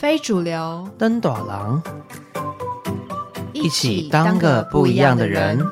非主流登短郎，一起当个不一样的人。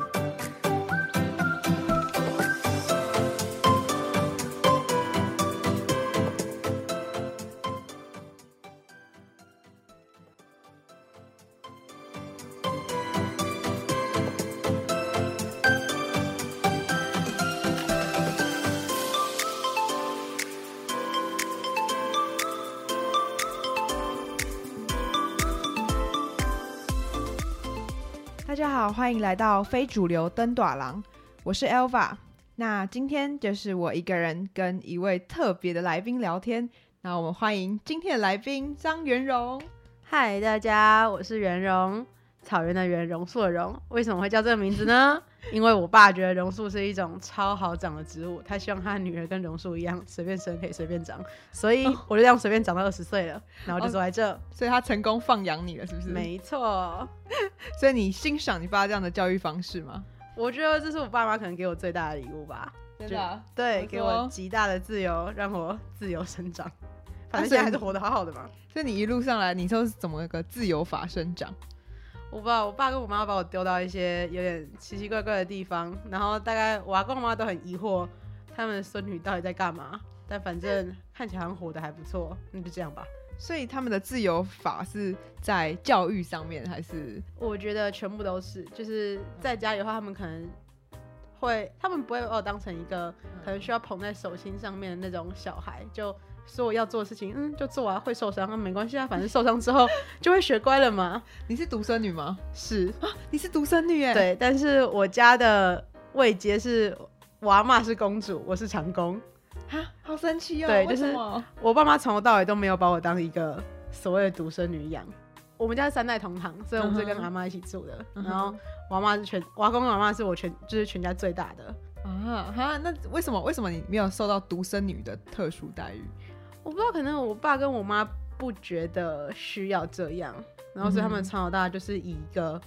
来到非主流登短廊，我是 Elva。那今天就是我一个人跟一位特别的来宾聊天。那我们欢迎今天的来宾张元荣。嗨，大家，我是元荣，草原的元荣，硕荣。为什么会叫这个名字呢？因为我爸觉得榕树是一种超好长的植物，他希望他的女儿跟榕树一样随便生可以随便长，所以我就这样随便长到二十岁了，然后就坐在这，哦，所以他成功放养你了，是不是？没错，所以你欣赏你爸这样的教育方式吗？我觉得这是我爸妈可能给我最大的礼物吧，真的，啊，对，给我极大的自由，让我自由生长，反正现在还是活得好好的嘛。所以你一路上来，你说是怎么个自由法生长？我爸，我爸跟我妈把我丢到一些有点奇奇怪怪的地方，然后大概我阿公妈都很疑惑，他们的孙女到底在干嘛？但反正看起来好像活得还不错，那就这样吧。所以他们的自由法是在教育上面，还是？我觉得全部都是，就是在家里的话，他们可能会，他们不会把我当成一个可能需要捧在手心上面的那种小孩，就。说我要做的事情，嗯，就做啊，会受伤，啊没关系啊，反正受伤之后 就会学乖了嘛。你是独生女吗？是啊，你是独生女哎。对，但是我家的位阶是，我阿嬷是公主，我是长工。啊，好神奇哦。对，就是我爸妈从头到尾都没有把我当一个所谓的独生女养。我们家是三代同堂，所以我们是跟阿妈一起住的。Uh -huh. 然后我阿嬷是全，我阿公跟我阿嬷是我全，就是全家最大的。啊哈，那为什么为什么你没有受到独生女的特殊待遇？我不知道，可能我爸跟我妈不觉得需要这样，然后所以他们从小到大就是以一个，嗯、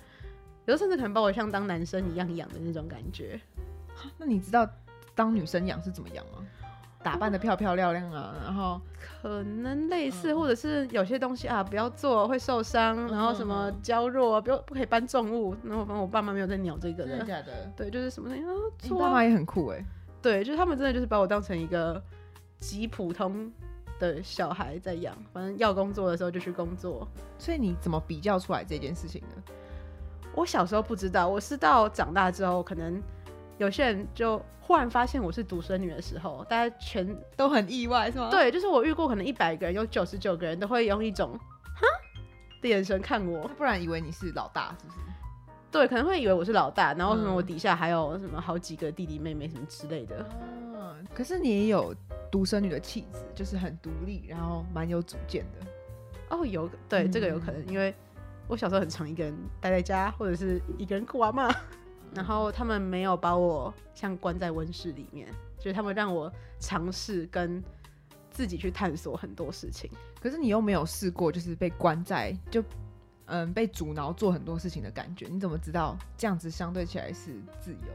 有时候甚至可能把我像当男生一样养的那种感觉。那你知道当女生养是怎么养吗？打扮的漂漂亮亮啊，然后可能类似，或者是有些东西啊不要做会受伤，然后什么娇弱，不要不可以搬重物。然后反正我爸妈没有在鸟这个的。真的假的？对，就是什么东西啊。你爸妈也很酷哎。对，就是他们真的就是把我当成一个极普通。的小孩在养，反正要工作的时候就去工作。所以你怎么比较出来这件事情呢？我小时候不知道，我是到长大之后，可能有些人就忽然发现我是独生女的时候，大家全 都很意外，是吗？对，就是我遇过可能一百个人，有九十九个人都会用一种哈的眼神看我，不然以为你是老大，是不是？对，可能会以为我是老大，然后什么我底下还有什么好几个弟弟妹妹什么之类的。嗯，可是你也有。独生女的气质就是很独立，然后蛮有主见的。哦，有对、嗯、这个有可能，因为我小时候很常一个人待在家，或者是一个人哭啊嘛。然后他们没有把我像关在温室里面，就是他们让我尝试跟自己去探索很多事情。可是你又没有试过，就是被关在就嗯被阻挠做很多事情的感觉。你怎么知道这样子相对起来是自由？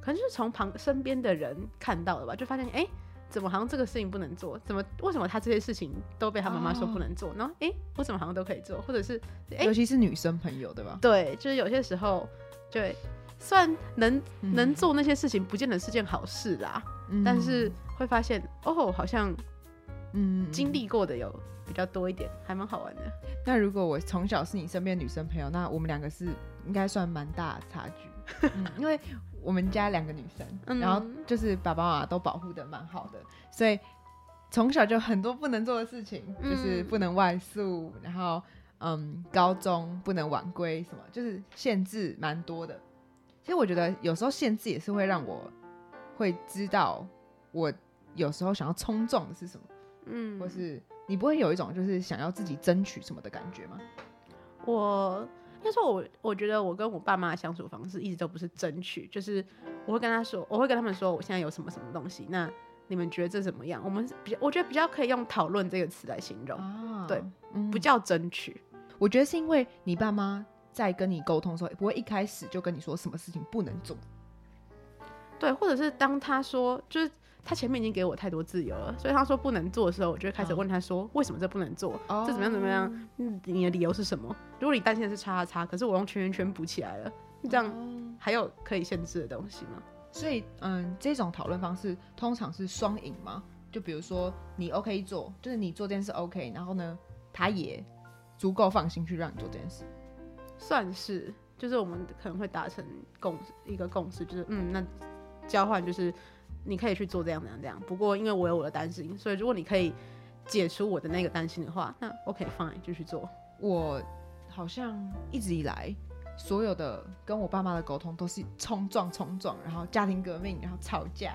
可能就是从旁身边的人看到的吧，就发现哎。欸怎么好像这个事情不能做？怎么为什么他这些事情都被他妈妈说不能做？然后哎，我怎么好像都可以做？或者是哎，尤其是女生朋友对吧？对，就是有些时候，对，虽然能、嗯、能做那些事情，不见得是件好事啦，嗯、但是会发现哦，好像嗯经历过的有比较多一点，还蛮好玩的。那如果我从小是你身边女生朋友，那我们两个是应该算蛮大的差距。嗯，因为我们家两个女生，嗯，然后就是爸爸妈妈都保护的蛮好的，所以从小就很多不能做的事情，嗯，就是不能外宿，然后嗯，高中不能晚归，什么就是限制蛮多的。其实我觉得有时候限制也是会让我会知道我有时候想要冲撞的是什么，嗯，或是你不会有一种就是想要自己争取什么的感觉吗？我。但是我我觉得我跟我爸妈的相处方式一直都不是争取，就是我会跟他说，我会跟他们说我现在有什么什么东西，那你们觉得这怎么样？我们比较，我觉得比较可以用讨论这个词来形容，啊、对、嗯，不叫争取。我觉得是因为你爸妈在跟你沟通的时候，不会一开始就跟你说什么事情不能做，对，或者是当他说，就是他前面已经给我太多自由了，所以他说不能做的时候，我就会开始问他说，为什么这不能做？哦、这怎么样怎么样？嗯，你的理由是什么？如果你担心的是叉叉叉，可是我用圈圈圈补起来了，这样还有可以限制的东西吗？所以，嗯，这种讨论方式通常是双赢吗？就比如说你 OK 做，就是你做这件事 OK，然后呢，他也足够放心去让你做这件事，算是，就是我们可能会达成共一个共识，就是嗯，那交换就是你可以去做这样这样这样。不过因为我有我的担心，所以如果你可以解除我的那个担心的话，那 OK fine 就去做。我好像一直以来。所有的跟我爸妈的沟通都是冲撞、冲撞，然后家庭革命，然后吵架，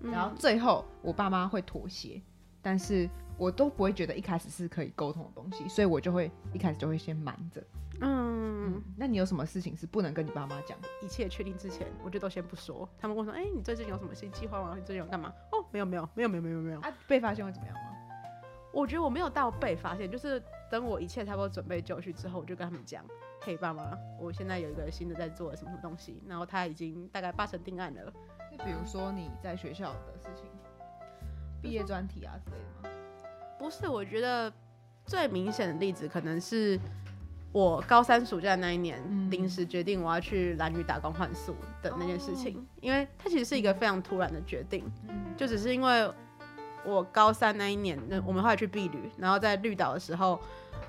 嗯、然后最后我爸妈会妥协，但是我都不会觉得一开始是可以沟通的东西，所以我就会一开始就会先瞒着。嗯，那你有什么事情是不能跟你爸妈讲？一切确定之前，我就都先不说。他们问说：“哎、欸，你最近有什么新计划吗？你最近有干嘛？”哦，没有，没有，没有，没有，没有，没有。啊，被发现会怎么样吗？我觉得我没有到被发现，就是等我一切差不多准备就绪之后，我就跟他们讲。嘿爸妈，我现在有一个新的在做什么什么东西，然后他已经大概八成定案了。就比如说你在学校的事情，毕业专题啊之类的吗？不是，我觉得最明显的例子可能是我高三暑假那一年临时决定我要去蓝屿打工换宿的那件事情，哦、因为它其实是一个非常突然的决定，嗯、就只是因为我高三那一年，那我们后来去碧旅，然后在绿岛的时候。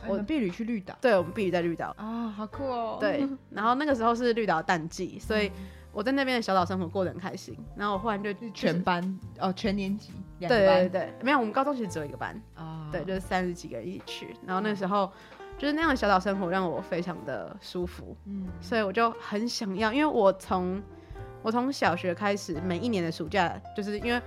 我们毕旅去绿岛，对，我们碧旅在绿岛啊，好酷哦。对，然后那个时候是绿岛淡季，所以我在那边的小岛生活过得很开心。然后我忽然就全班哦，全年级，对对对，没有，我们高中其实只有一个班啊，对，就是三十几个人一起去。然后那时候就是那样的小岛生活让我非常的舒服，嗯，所以我就很想要，因为我从我从小学开始，每一年的暑假，就是因为。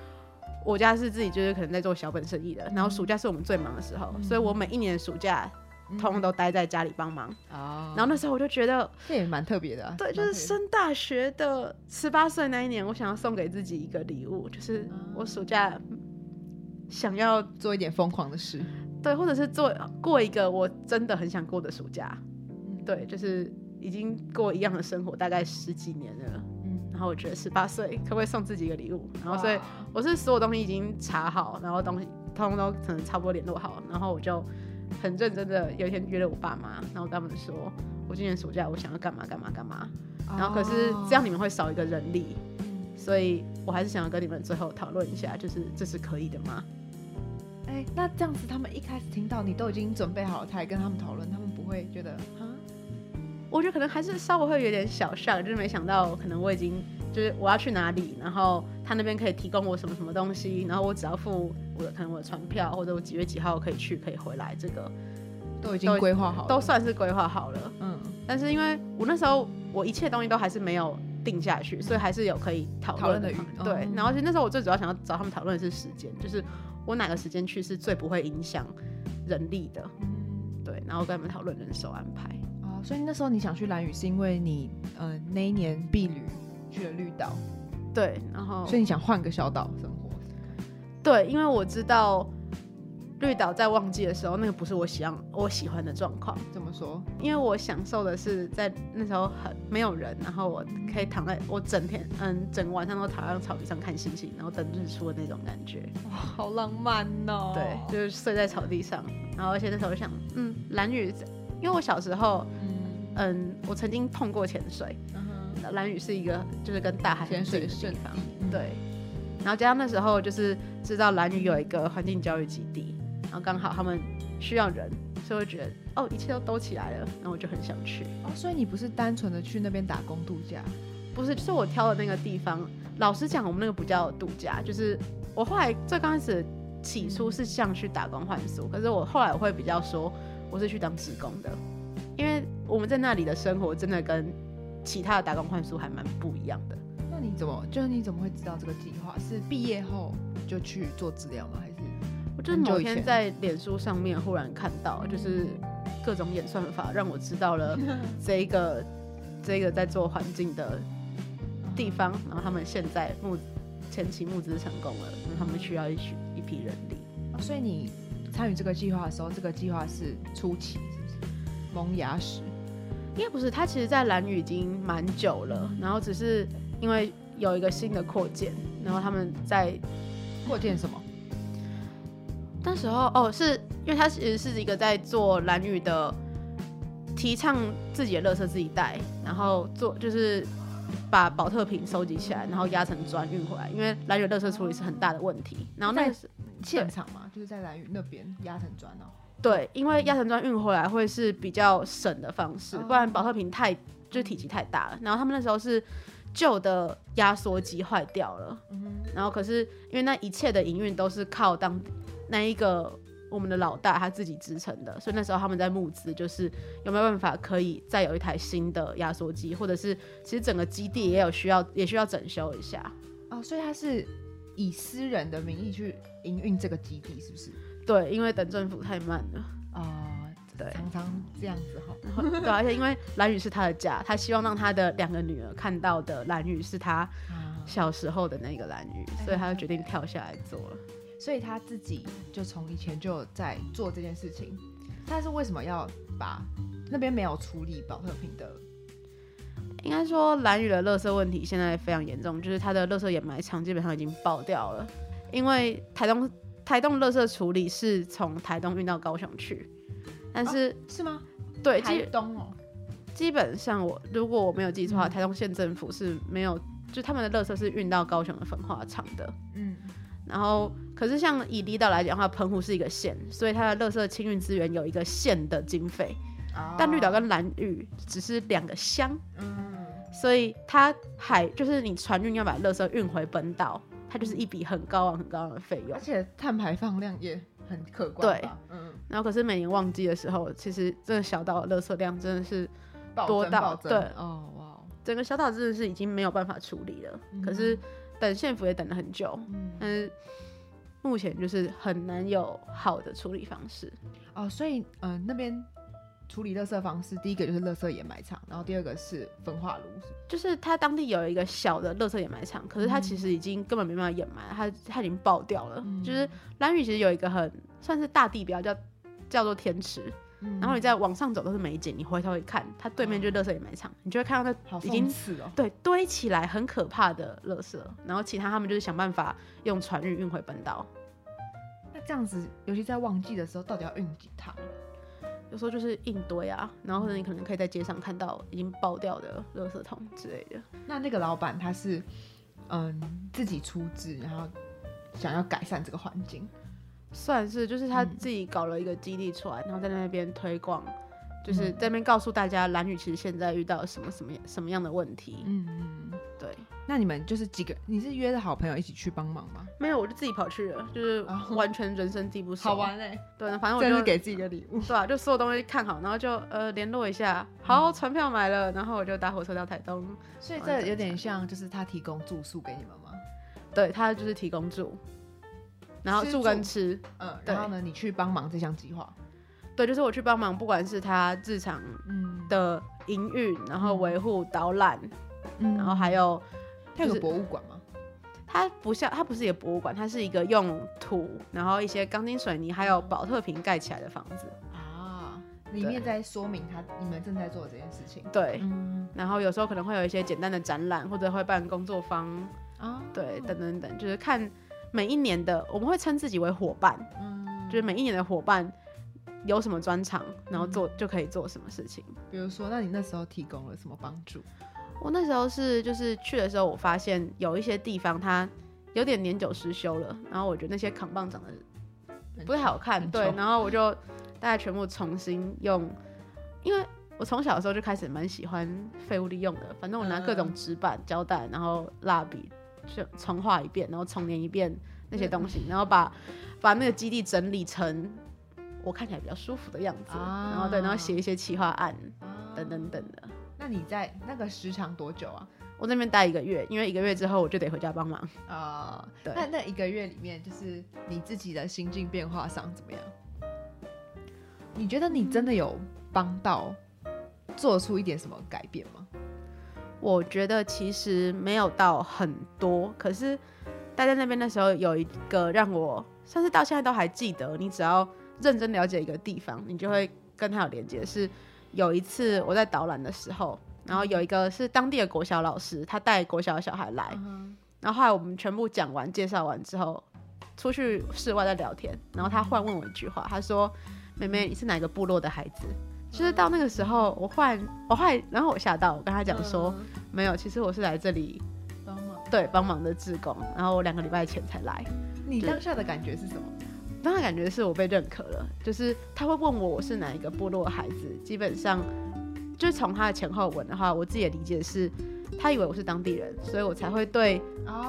我家是自己就是可能在做小本生意的，然后暑假是我们最忙的时候，所以我每一年的暑假通通都待在家里帮忙。然后那时候我就觉得这也蛮特别的。对，就是升大学的十八岁那一年，我想要送给自己一个礼物，就是我暑假想要做一点疯狂的事，对，或者是做过一个我真的很想过的暑假。对，就是已经过一样的生活大概十几年了。然后我觉得十八岁可不可以送自己一个礼物？然后所以我是所有东西已经查好，然后东西通通都可能差不多联络好，然后我就很认真的有一天约了我爸妈，然后跟他们说我今年暑假我想要干嘛干嘛干嘛。然后可是这样你们会少一个人力，所以我还是想要跟你们最后讨论一下，就是这是可以的吗？哎，那这样子他们一开始听到你都已经准备好了才跟他们讨论，他们不会觉得啊我觉得可能还是稍微会有点小 shock，就是没想到可能我已经就是我要去哪里，然后他那边可以提供我什么什么东西，然后我只要付我的可能我的船票或者我几月几号可以去可以回来，这个都已经规划好了，都算是规划好了。嗯，但是因为我那时候我一切东西都还是没有定下去，所以还是有可以讨论的。对，嗯、然后其实那时候我最主要想要找他们讨论的是时间，就是我哪个时间去是最不会影响人力的。嗯，对，然后跟他们讨论人手安排。所以那时候你想去蓝屿，是因为你呃那一年避旅去了绿岛，对，然后所以你想换个小岛对，因为我知道绿岛在旺季的时候，那个不是我喜欢我喜欢的状况。怎么说？因为我享受的是在那时候很没有人，然后我可以躺在我整天嗯整个晚上都躺在草地上看星星，然后等日出的那种感觉，哇，好浪漫哦。对，就是睡在草地上，然后而且那时候想，嗯，蓝雨，因为我小时候。嗯，我曾经碰过潜水，蓝屿是一个就是跟大海潜水的地方，对。然后加上那时候就是知道兰屿有一个环境教育基地，然后刚好他们需要人，所以我觉得哦，一切都兜起来了，然后我就很想去。哦，所以你不是单纯的去那边打工度假？不是，就是我挑的那个地方。老实讲，我们那个不叫度假，就是我后来最刚开始起初是像去打工换宿，可是我后来我会比较说我是去当职工的。因为我们在那里的生活真的跟其他的打工换宿还蛮不一样的。那你怎么，就是你怎么会知道这个计划？是毕业后就去做治疗吗？还是我就是某天在脸书上面忽然看到，就是各种演算法让我知道了 这一个这一个在做环境的地方，然后他们现在募前期募资成功了，他们需要一群一批人力。哦，所以你参与这个计划的时候，这个计划是初期。萌芽时，应该不是，他其实，在蓝屿已经蛮久了，然后只是因为有一个新的扩建，然后他们在扩建什么？那时候哦，是因为他其实是一个在做蓝屿的，提倡自己的垃圾自己带，然后做就是把保特瓶收集起来，然后压成砖运回来。因为蓝宇垃圾处理是很大的问题。然后那个是现场嘛，就是在蓝宇那边压成砖哦。对，因为压成砖运回来会是比较省的方式，不然保特瓶太就是体积太大了。然后他们那时候是旧的压缩机坏掉了，然后可是因为那一切的营运都是靠当。那一个我们的老大他自己支撑的，所以那时候他们在募资，就是有没有办法可以再有一台新的压缩机，或者是其实整个基地也有需要，也需要整修一下。哦，所以他是以私人的名义去营运这个基地，是不是？对，因为等政府太慢了。哦，对，常常这样子哈。然 后对，而且因为蓝宇是他的家，他希望让他的两个女儿看到的蓝宇是他小时候的那个蓝宇，所以他就决定跳下来做了。所以他自己就从以前就在做这件事情。但是为什么要把那边没有处理保特瓶的？应该说蓝宇的垃圾问题现在非常严重，就是他的垃圾掩埋场基本上已经爆掉了。因为台东台东垃圾处理是从台东运到高雄去，但是、哦、是吗？对，台东哦。基本上我如果我没有记错的话，台东县政府是没有，就他们的垃圾是运到高雄的焚化厂的。嗯。然后，可是像以离岛来讲的话，澎湖是一个县，所以它的垃圾清运资源有一个县的经费。Oh. 但绿岛跟兰屿只是两个乡，嗯，所以它海就是你船运要把垃圾运回本岛，它就是一笔很高昂、很高昂的费用，而且碳排放量也很可观。对，嗯。然后可是每年旺季的时候，其实这个小岛的垃圾量真的是多到对哦哇，oh. 整个小岛真的是已经没有办法处理了。嗯、可是。等县府也等了很久，嗯，但是目前就是很难有好的处理方式哦。所以，嗯、呃，那边处理垃圾方式，第一个就是垃圾掩埋场，然后第二个是焚化炉，就是它当地有一个小的垃圾掩埋场，可是它其实已经根本没办法掩埋，它它已经爆掉了。嗯、就是兰屿其实有一个很算是大地标，叫叫做天池。然后你再往上走都是美景，你回头一看，它对面就是垃圾掩埋场，你就会看到那已经对堆起来很可怕的垃圾。然后其他他们就是想办法用船运运回本岛。那这样子，尤其在旺季的时候，到底要运几趟？有时候就是硬堆啊，然后或者你可能可以在街上看到已经爆掉的垃圾桶之类的。那那个老板他是嗯自己出资，然后想要改善这个环境。算是，就是他自己搞了一个基地出来，嗯、然后在那边推广，就是在那边告诉大家蓝女其实现在遇到什么什么什么样的问题。嗯嗯，对。那你们就是几个？你是约着好朋友一起去帮忙吗？没有，我就自己跑去了，就是完全人生地不熟。好玩嘞、欸！对，反正我就是给自己个礼物，对吧、啊？就所有东西看好，然后就呃联络一下，好，船票买了，然后我就搭火车到台东。所以这有点像，就是他提供住宿给你们吗？对，他就是提供住。然后住跟吃，嗯，然后呢，你去帮忙这项计划，对，就是我去帮忙，不管是他日常的营运，然后维护导览，嗯，然后还有，它有博物馆吗？它不像，它不是一个博物馆，它是一个用土，然后一些钢筋水泥还有保特瓶盖起来的房子。啊，里面在说明他你们正在做的这件事情，对，嗯，然后有时候可能会有一些简单的展览，或者会办工作坊啊，对，等等等，就是看。每一年的我们会称自己为伙伴，嗯，就是每一年的伙伴有什么专长，然后做、嗯、就可以做什么事情。比如说，那你那时候提供了什么帮助？我那时候是就是去的时候，我发现有一些地方它有点年久失修了，然后我觉得那些扛棒长得不太好看，对，然后我就大概全部重新用，因为我从小的时候就开始蛮喜欢废物利用的，反正我拿各种纸板、胶带，然后蜡笔。就重画一遍，然后重粘一遍那些东西，然后把把那个基地整理成我看起来比较舒服的样子，啊、然后对，然后写一些企划案，啊、等等等的。那你在那个时长多久啊？我那边待一个月，因为一个月之后我就得回家帮忙啊。对，那那一个月里面，就是你自己的心境变化上怎么样？你觉得你真的有帮到做出一点什么改变吗？我觉得其实没有到很多，可是待在那边的时候，有一个让我甚至到现在都还记得。你只要认真了解一个地方，你就会跟他有连接。是有一次我在导览的时候，然后有一个是当地的国小老师，他带国小的小孩来，然后后来我们全部讲完、介绍完之后，出去室外在聊天，然后他忽然问我一句话，他说：“妹妹，你是哪个部落的孩子？”就是到那个时候，我忽然我换，然后我吓到，我跟他讲说：“没有，其实我是来这里帮忙，对，帮忙的志工。然后我两个礼拜前才来。”你当下的感觉是什么？当下感觉是我被认可了，就是他会问我我是哪一个部落的孩子，基本上就是从他的前后文的话，我自己的理解是，他以为我是当地人，所以我才会对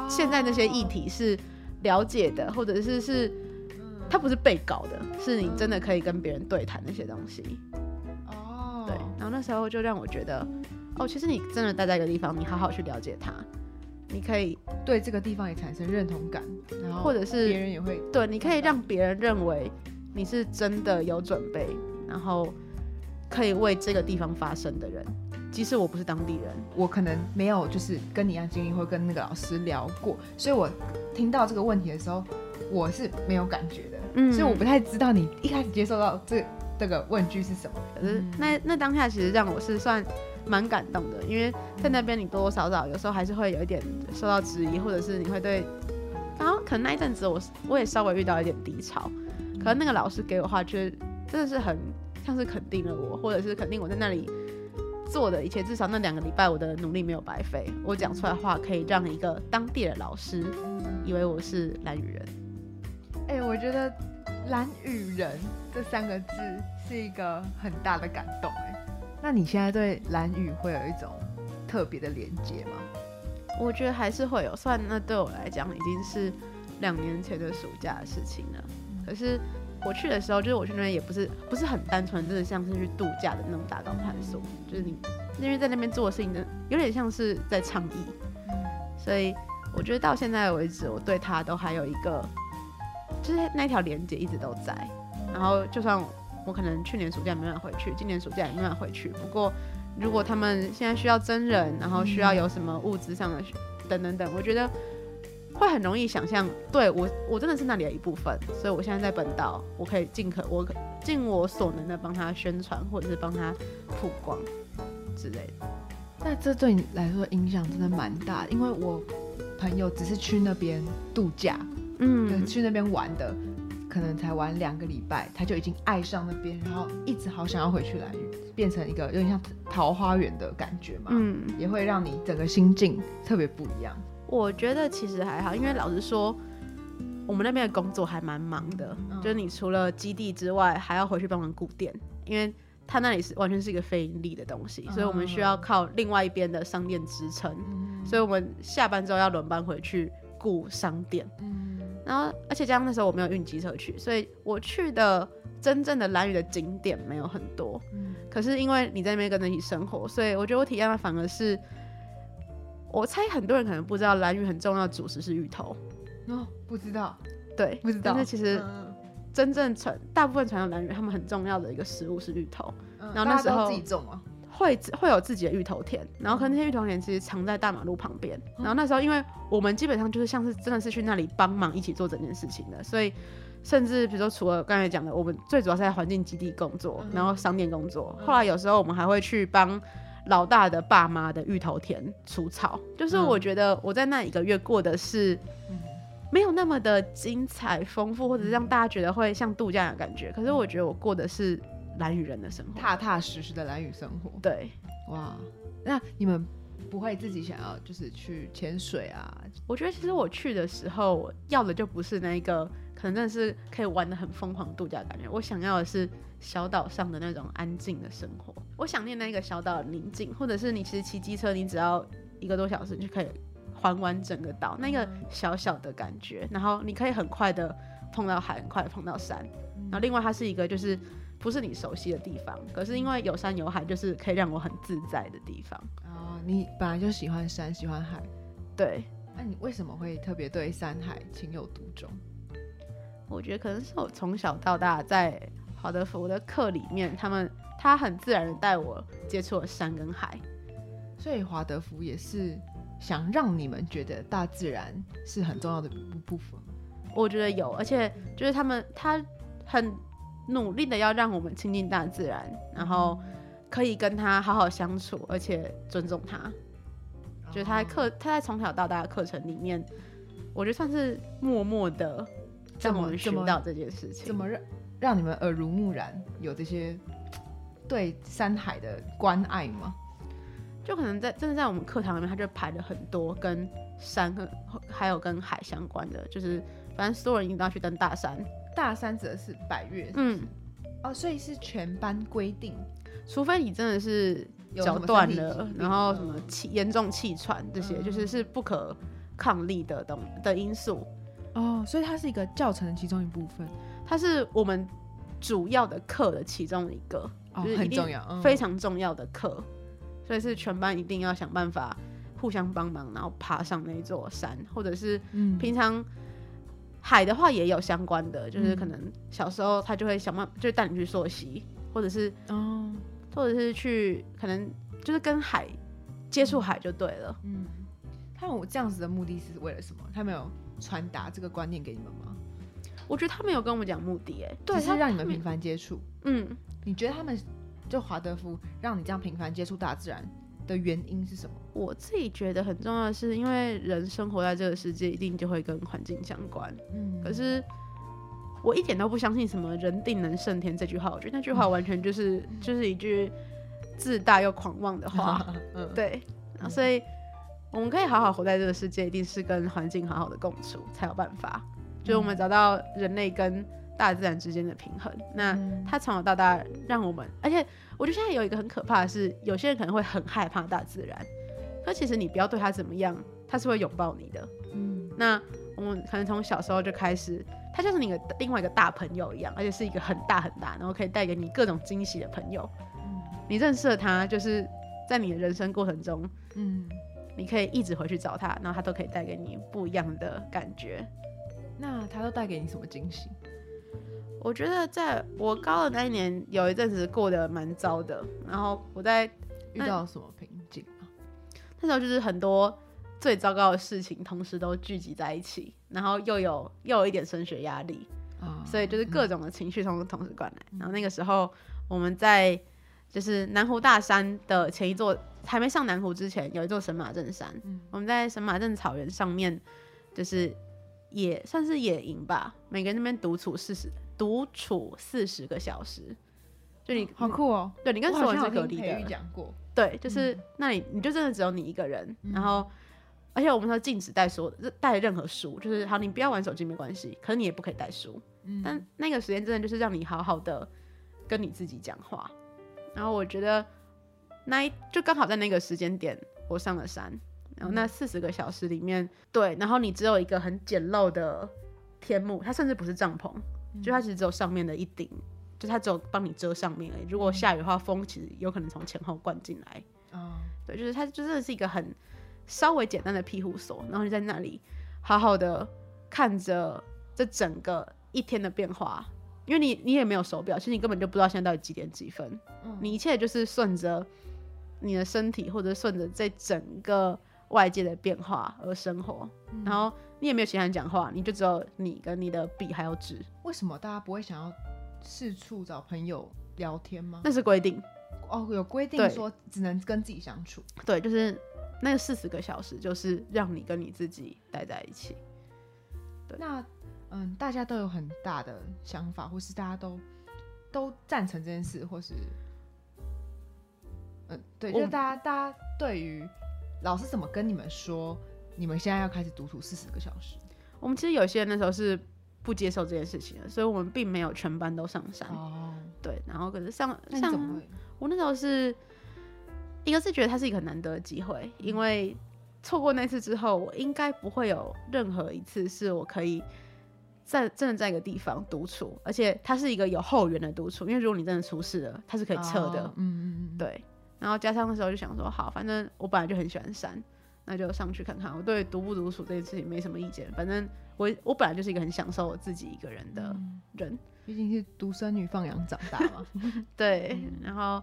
现在那些议题是了解的，或者是是，他不是被搞的，是你真的可以跟别人对谈那些东西。哦，对，然后那时候就让我觉得，哦，其实你真的待在一个地方，你好好去了解他。你可以对这个地方也产生认同感，然后或者是别人也会对，你可以让别人认为你是真的有准备，然后可以为这个地方发声的人。即使我不是当地人，我可能没有就是跟你一样经历，或跟那个老师聊过，所以我听到这个问题的时候，我是没有感觉的。嗯，所以我不太知道你一开始接受到这这个问句是什么。可是那那当下其实让我是算。蛮感动的，因为在那边你多多少少有时候还是会有一点受到质疑，或者是你会对，然后可能那一阵子我我也稍微遇到一点低潮，可能那个老师给我的话，却真的是很像是肯定了我，或者是肯定我在那里做的一切，至少那两个礼拜我的努力没有白费，我讲出来的话可以让一个当地的老师以为我是蓝雨人。哎、我觉得蓝雨人这三个字是一个很大的感动，哎。那你现在对蓝屿会有一种特别的连接吗？我觉得还是会有，虽然那对我来讲已经是两年前的暑假的事情了。可是我去的时候，就是我去那边也不是不是很单纯，真的像是去度假的那种打工换宿，就是你因为在那边做的事情的有点像是在倡议，所以我觉得到现在为止，我对他都还有一个，就是那条连接一直都在。然后就算。我可能去年暑假没办法回去，今年暑假也没办法回去。不过，如果他们现在需要真人，然后需要有什么物资上的等等等，我觉得会很容易想象。对我，我真的是那里的一部分，所以我现在在本岛，我可以尽可我尽我所能的帮他宣传，或者是帮他曝光之类的。那这对你来说影响真的蛮大的，因为我朋友只是去那边度假，嗯，去那边玩的。可能才玩两个礼拜，他就已经爱上那边，然后一直好想要回去蓝屿，变成一个有点像桃花源的感觉嘛。嗯，也会让你整个心境特别不一样。我觉得其实还好，因为老实说，我们那边的工作还蛮忙的，嗯、就是你除了基地之外，还要回去帮忙顾店，因为他那里是完全是一个非盈利的东西，所以我们需要靠另外一边的商店支撑，嗯、所以我们下班之后要轮班回去顾商店。嗯然后，而且加上那时候我没有运机车去，所以我去的真正的蓝屿的景点没有很多。嗯。可是因为你在那边跟着一起生活，所以我觉得我体验的反而是，我猜很多人可能不知道蓝屿很重要的主食是芋头。哦，不知道。对，不知道。但是其实真正传大部分传统蓝屿，他们很重要的一个食物是芋头。嗯。然后那时候自己种啊。会会有自己的芋头田，然后可能那些芋头田其实藏在大马路旁边。然后那时候，因为我们基本上就是像是真的是去那里帮忙一起做整件事情的，所以甚至比如说除了刚才讲的，我们最主要是在环境基地工作，然后商店工作。后来有时候我们还会去帮老大的爸妈的芋头田除草。就是我觉得我在那一个月过的是没有那么的精彩丰富，或者是让大家觉得会像度假的感觉。可是我觉得我过的是。兰屿人的生活，踏踏实实的蓝屿生活。对，哇，那你们不会自己想要就是去潜水啊？我觉得其实我去的时候，我要的就不是那个可能真的是可以玩的很疯狂度假的感觉。我想要的是小岛上的那种安静的生活。我想念那个小岛的宁静，或者是你其实骑机车，你只要一个多小时你就可以环完整个岛，那个小小的感觉。然后你可以很快的碰到海，很快的碰到山。然后另外它是一个就是。不是你熟悉的地方，可是因为有山有海，就是可以让我很自在的地方。哦，你本来就喜欢山，喜欢海，对。那、啊、你为什么会特别对山海情有独钟？我觉得可能是我从小到大在华德福的课里面，他们他很自然的带我接触了山跟海，所以华德福也是想让你们觉得大自然是很重要的部部分。我觉得有，而且就是他们他很。努力的要让我们亲近大自然，然后可以跟他好好相处，而且尊重他。就是他在课，他在从小到大的课程里面，我觉得算是默默的让我们学到这件事情，怎么让让你们耳濡目染有这些对山海的关爱吗？就可能在真的在我们课堂里面，他就排了很多跟山和还有跟海相关的，就是反正所有人一定要去登大山。大三指的是百月是是？嗯，哦，所以是全班规定，除非你真的是脚断了，然后什么气严重气喘这些，嗯、就是是不可抗力的东的因素。哦，所以它是一个教程的其中一部分，它是我们主要的课的其中一个，哦、就是很重要，嗯、非常重要的课，所以是全班一定要想办法互相帮忙，然后爬上那座山，或者是平常海的话也有相关的，就是可能小时候他就会想办法，就带你去溯溪，或者是哦，或者是去可能就是跟海接触海就对了，嗯，他有这样子的目的是为了什么？他没有。传达这个观念给你们吗？我觉得他没有跟我们讲目的，哎，对，是让你们频繁接触。嗯，你觉得他们就华德福让你这样频繁接触大自然的原因是什么？我自己觉得很重要的是，因为人生活在这个世界，一定就会跟环境相关。嗯，可是我一点都不相信什么“人定能胜天”这句话。我觉得那句话完全就是、嗯、就是一句自大又狂妄的话。嗯，对，所以。我们可以好好活在这个世界，一定是跟环境好好的共处才有办法。就是我们找到人类跟大自然之间的平衡。那它从小到大让我们，而且我觉得现在有一个很可怕的是，有些人可能会很害怕大自然，可其实你不要对他怎么样，他是会拥抱你的。嗯，那我们可能从小时候就开始，他就是你的另外一个大朋友一样，而且是一个很大很大，然后可以带给你各种惊喜的朋友。嗯，你认识了他，就是在你的人生过程中，嗯。你可以一直回去找他，然后他都可以带给你不一样的感觉。那他都带给你什么惊喜？我觉得在我高二那一年，有一阵子过得蛮糟的。然后我在遇到什么瓶？那时候就是很多最糟糕的事情同时都聚集在一起，然后又有又有一点升学压力啊，所以就是各种的情绪同同时灌来。嗯、然后那个时候我们在就是南湖大山的前一座。还没上南湖之前，有一座神马镇山。嗯、我们在神马镇草原上面，就是也算是野营吧。每个人那边独处四十，独处四十个小时。就你、哦、好酷哦！对，你跟所有人是隔离的。讲过。对，就是那里，你就真的只有你一个人。嗯、然后，而且我们说禁止带所带任何书，就是好，你不要玩手机没关系，可是你也不可以带书。嗯、但那个时间真的就是让你好好的跟你自己讲话。然后我觉得。那一就刚好在那个时间点，我上了山，然后那四十个小时里面，对，然后你只有一个很简陋的天幕，它甚至不是帐篷，就它其实只有上面的一顶，就它只有帮你遮上面而已。如果下雨的话，风其实有可能从前后灌进来。哦，对，就是它就真的是一个很稍微简单的庇护所，然后你在那里好好的看着这整个一天的变化，因为你你也没有手表，其实你根本就不知道现在到底几点几分，嗯你一切就是顺着。你的身体，或者顺着这整个外界的变化而生活，嗯、然后你也没有其他人讲话，你就只有你跟你的笔还有纸。为什么大家不会想要四处找朋友聊天吗？那是规定哦，有规定说只能跟自己相处。对，就是那四十个小时，就是让你跟你自己待在一起。对，那嗯，大家都有很大的想法，或是大家都都赞成这件事，或是。嗯，对，就是大家，大家对于老师怎么跟你们说，你们现在要开始独处四十个小时。我们其实有些人那时候是不接受这件事情了，所以我们并没有全班都上山。哦，对，然后可是上上，我那时候是一个是觉得它是一个很难得的机会，因为错过那次之后，我应该不会有任何一次是我可以在真的在一个地方独处，而且它是一个有后援的独处，因为如果你真的出事了，它是可以撤的。嗯嗯嗯，对。然后加上的时候就想说，好，反正我本来就很喜欢山，那就上去看看。我对独不独处这件事情没什么意见，反正我我本来就是一个很享受我自己一个人的人，毕竟是独生女放养长大嘛。对，然后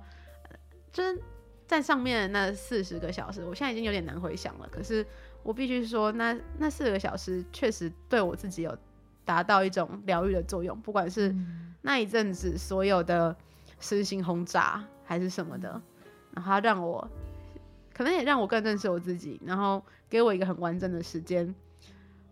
就是在上面那四十个小时，我现在已经有点难回想了。可是我必须说那，那那四个小时确实对我自己有达到一种疗愈的作用，不管是那一阵子所有的身心轰炸还是什么的。然后他让我，可能也让我更认识我自己，然后给我一个很完整的时间，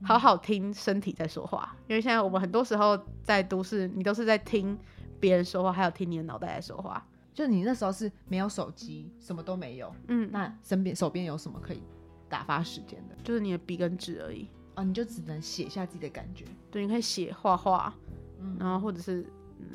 好好听身体在说话，因为现在我们很多时候在都市，你都是在听别人说话，还有听你的脑袋在说话。就你那时候是没有手机，什么都没有，嗯，那身边手边有什么可以打发时间的？就是你的笔跟纸而已啊，你就只能写下自己的感觉。对，你可以写画画，嗯，然后或者是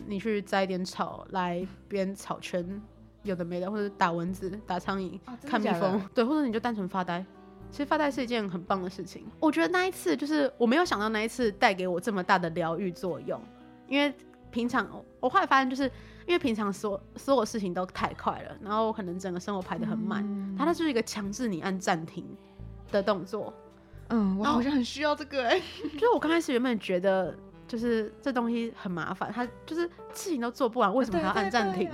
你去摘一点草来编草圈，有的没的，或者打蚊子、打苍蝇、啊、看蜜蜂，对，或者你就单纯发呆。其实发呆是一件很棒的事情。我觉得那一次就是我没有想到那一次带给我这么大的疗愈作用，因为平常我后来发现，就是因为平常所所有事情都太快了，然后我可能整个生活排得很满，嗯、它那就是一个强制你按暂停的动作。嗯，我好像很需要这个哎、欸，就是我刚开始原本觉得就是这东西很麻烦，它就是事情都做不完，为什么还要按暂停？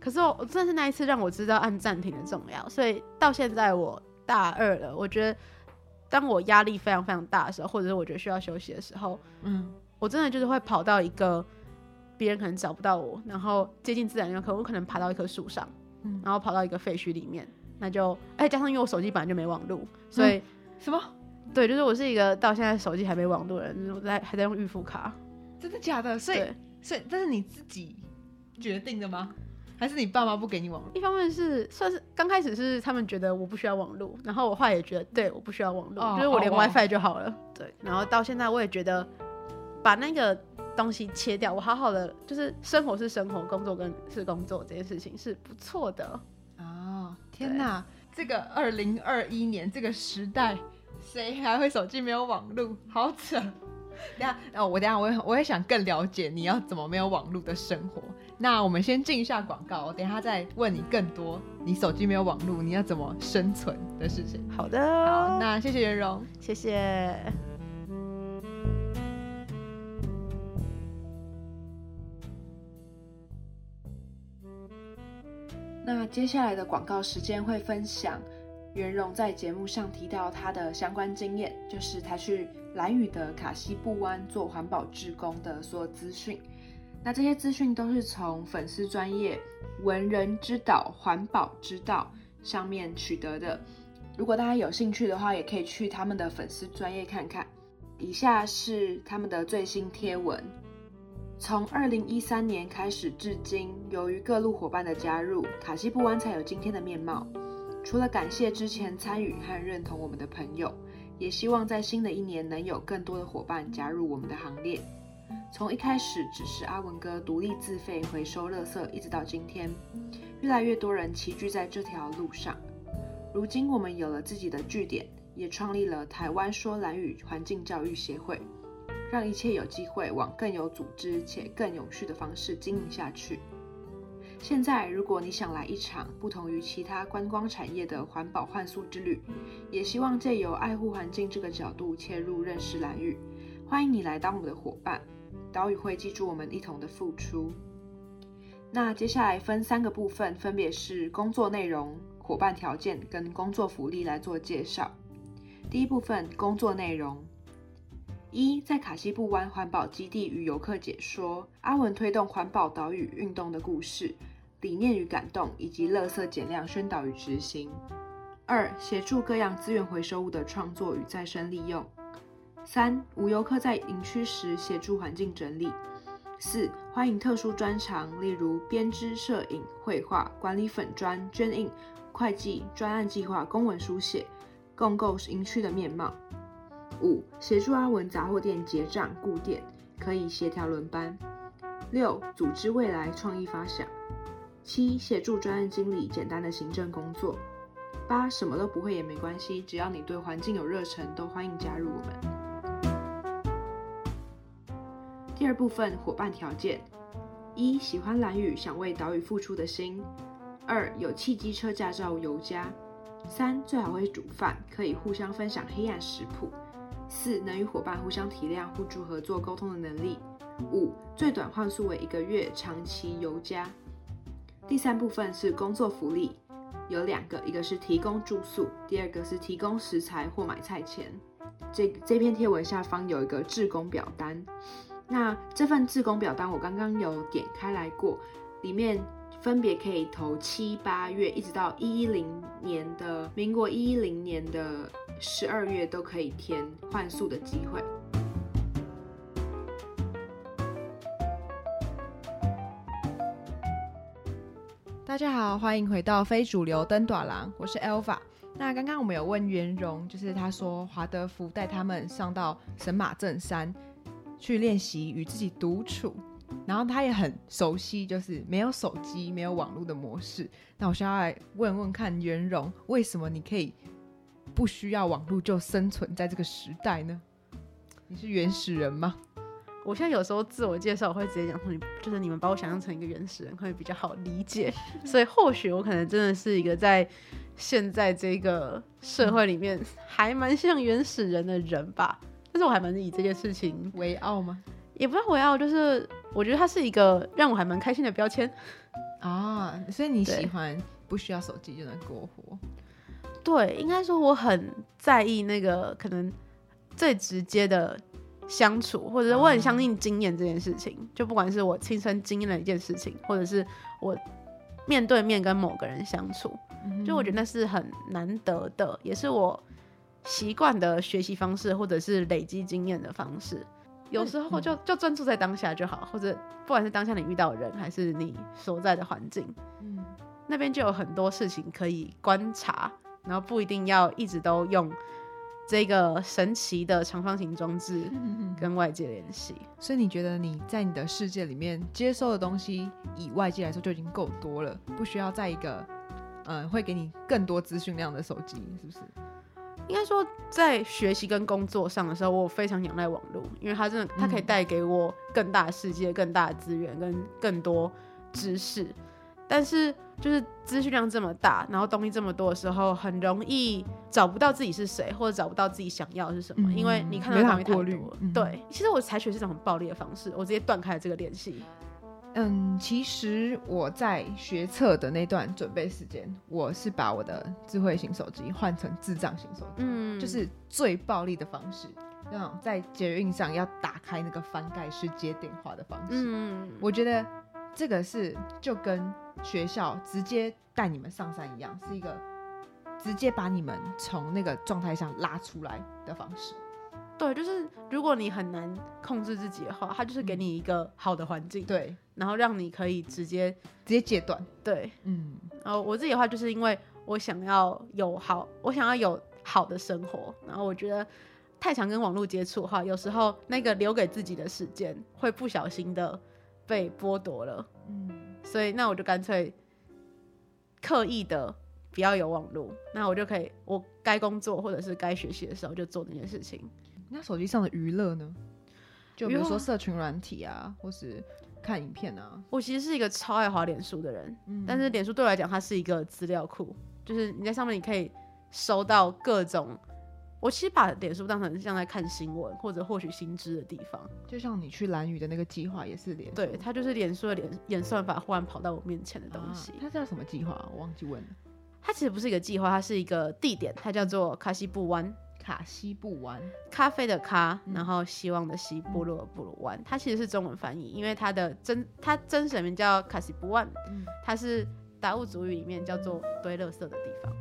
可是我真的是那一次让我知道按暂停的重要，所以到现在我。大二了，我觉得当我压力非常非常大的时候，或者是我觉得需要休息的时候，嗯，我真的就是会跑到一个别人可能找不到我，然后接近自然的可能我可能爬到一棵树上，嗯，然后跑到一个废墟里面，那就哎、欸、加上因为我手机本来就没网路，所以、嗯、什么？对，就是我是一个到现在手机还没网络的人，我在还在用预付卡，真的假的？所以所以这是你自己决定的吗？还是你爸妈不给你网络？一方面是算是刚开始是他们觉得我不需要网络，然后我后来也觉得对，我不需要网络，哦、就是我连 WiFi 就好了。哦、对，然后到现在我也觉得把那个东西切掉，我好好的就是生活是生活，工作跟是工作这件事情是不错的。哦，天哪，这个二零二一年这个时代，谁还会手机没有网络？好扯。等下，哦，我等下，我也我也想更了解你要怎么没有网络的生活。那我们先进一下广告，我等下再问你更多。你手机没有网络，你要怎么生存的事情？好的，好，那谢谢袁荣，谢谢。那接下来的广告时间会分享袁荣在节目上提到他的相关经验，就是他去。蓝屿的卡西布湾做环保志工的所有资讯，那这些资讯都是从粉丝专业文人之岛环保之道上面取得的。如果大家有兴趣的话，也可以去他们的粉丝专业看看。以下是他们的最新贴文：从二零一三年开始至今，由于各路伙伴的加入，卡西布湾才有今天的面貌。除了感谢之前参与和认同我们的朋友。也希望在新的一年能有更多的伙伴加入我们的行列。从一开始只是阿文哥独立自费回收垃圾，一直到今天，越来越多人齐聚在这条路上。如今我们有了自己的据点，也创立了台湾说蓝语环境教育协会，让一切有机会往更有组织且更永续的方式经营下去。现在，如果你想来一场不同于其他观光产业的环保换宿之旅，也希望借由爱护环境这个角度切入认识兰屿，欢迎你来当我们的伙伴。岛屿会记住我们一同的付出。那接下来分三个部分，分别是工作内容、伙伴条件跟工作福利来做介绍。第一部分工作内容：一，在卡西布湾环保基地与游客解说阿文推动环保岛屿运动的故事。理念与感动，以及垃圾减量宣导与执行。二、协助各样资源回收物的创作与再生利用。三、无游客在营区时协助环境整理。四、欢迎特殊专长，例如编织、摄影、绘画、管理粉砖、捐印、会计、专案计划、公文书写，共构营区的面貌。五、协助阿文杂货店结账顾店，可以协调轮班。六、组织未来创意发想。七、协助专案经理简单的行政工作。八、什么都不会也没关系，只要你对环境有热忱，都欢迎加入我们。第二部分伙伴条件：一、喜欢蓝雨，想为岛屿付出的心；二、有汽机车驾照游家；三、最好会煮饭，可以互相分享黑暗食谱；四、能与伙伴互相体谅、互助合作、沟通的能力；五、最短换宿为一个月，长期游家。第三部分是工作福利，有两个，一个是提供住宿，第二个是提供食材或买菜钱。这这篇贴文下方有一个志工表单，那这份志工表单我刚刚有点开来过，里面分别可以投七八月，一直到一一零年的民国一一零年的十二月都可以填换宿的机会。大家好，欢迎回到非主流登短廊，我是 Alpha。那刚刚我们有问袁荣，就是他说华德福带他们上到神马镇山去练习与自己独处。然后他也很熟悉，就是没有手机、没有网络的模式。那我现在来问问看，袁荣，为什么你可以不需要网络就生存在这个时代呢？你是原始人吗？我现在有时候自我介绍，我会直接讲说，你就是你们把我想象成一个原始人，会比较好理解。所以或许我可能真的是一个在现在这个社会里面还蛮像原始人的人吧。但是我还蛮以这件事情为傲吗？也不是为傲，就是。我觉得它是一个让我还蛮开心的标签啊，所以你喜欢不需要手机就能过活？对，应该说我很在意那个可能最直接的相处，或者是我很相信经验这件事情。啊、就不管是我亲身经验的一件事情，或者是我面对面跟某个人相处，嗯、就我觉得那是很难得的，也是我习惯的学习方式，或者是累积经验的方式。有时候就就专注在当下就好，或者不管是当下你遇到的人，还是你所在的环境，嗯，那边就有很多事情可以观察，然后不一定要一直都用这个神奇的长方形装置跟外界联系。所以你觉得你在你的世界里面接收的东西，以外界来说就已经够多了，不需要再一个嗯会给你更多资讯量的手机，是不是？应该说，在学习跟工作上的时候，我非常仰赖网络，因为它真的，它可以带给我更大的世界、更大的资源跟更多知识。但是，就是资讯量这么大，然后东西这么多的时候，很容易找不到自己是谁，或者找不到自己想要的是什么，嗯、因为你看到东西太多了。嗯、对，其实我采取的是一种很暴力的方式，我直接断开了这个联系。嗯，其实我在学测的那段准备时间，我是把我的智慧型手机换成智障型手机，嗯，就是最暴力的方式，那种在捷运上要打开那个翻盖式接电话的方式。嗯，我觉得这个是就跟学校直接带你们上山一样，是一个直接把你们从那个状态上拉出来的方式。对，就是如果你很难控制自己的话，它就是给你一个好的环境，对，然后让你可以直接直接戒断，对，嗯，然后我自己的话，就是因为我想要有好，我想要有好的生活，然后我觉得太常跟网络接触的话，有时候那个留给自己的时间会不小心的被剥夺了，嗯，所以那我就干脆刻意的不要有网络，那我就可以我该工作或者是该学习的时候就做那件事情。那手机上的娱乐呢？就比如说社群软体啊，或是看影片啊。我其实是一个超爱滑脸书的人，嗯、但是脸书对我来讲，它是一个资料库，就是你在上面你可以收到各种。我其实把脸书当成像在看新闻或者获取新知的地方。就像你去蓝屿的那个计划也是脸书，对，它就是脸书的脸演算法忽然跑到我面前的东西。啊、它叫什么计划？我忘记问了。它其实不是一个计划，它是一个地点，它叫做卡西布湾。卡西布湾，咖啡的咖，然后希望的希，部落的部落湾，它其实是中文翻译，因为它的真它真实名叫卡西布湾，它是达悟族语里面叫做堆垃圾的地方。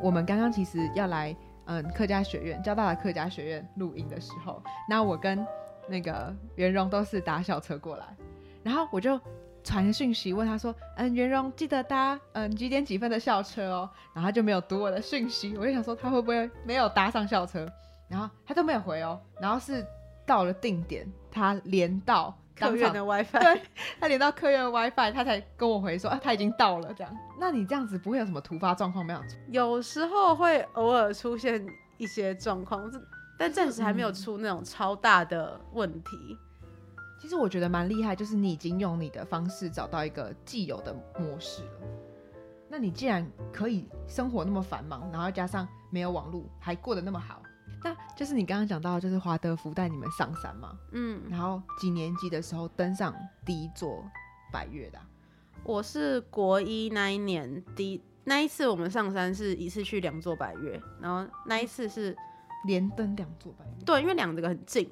我们刚刚其实要来嗯客家学院，交大的客家学院录音的时候，那我跟那个袁荣都是搭校车过来，然后我就。传讯息问他说：“嗯，袁荣记得搭嗯几点几分的校车哦。”然后他就没有读我的讯息，我就想说他会不会没有搭上校车，然后他都没有回哦。然后是到了定点，他连到客院的 WiFi，对，他连到客院的 WiFi，他才跟我回说啊他已经到了这样。那你这样子不会有什么突发状况没有？有时候会偶尔出现一些状况，但暂时还没有出那种超大的问题。其实我觉得蛮厉害，就是你已经用你的方式找到一个既有的模式了。那你既然可以生活那么繁忙，然后加上没有网络，还过得那么好，那就是你刚刚讲到，就是华德福带你们上山嘛，嗯，然后几年级的时候登上第一座百岳的啊？我是国一那一年第一那一次我们上山是一次去两座百岳，然后那一次是连登两座百岳，对，因为两个很近。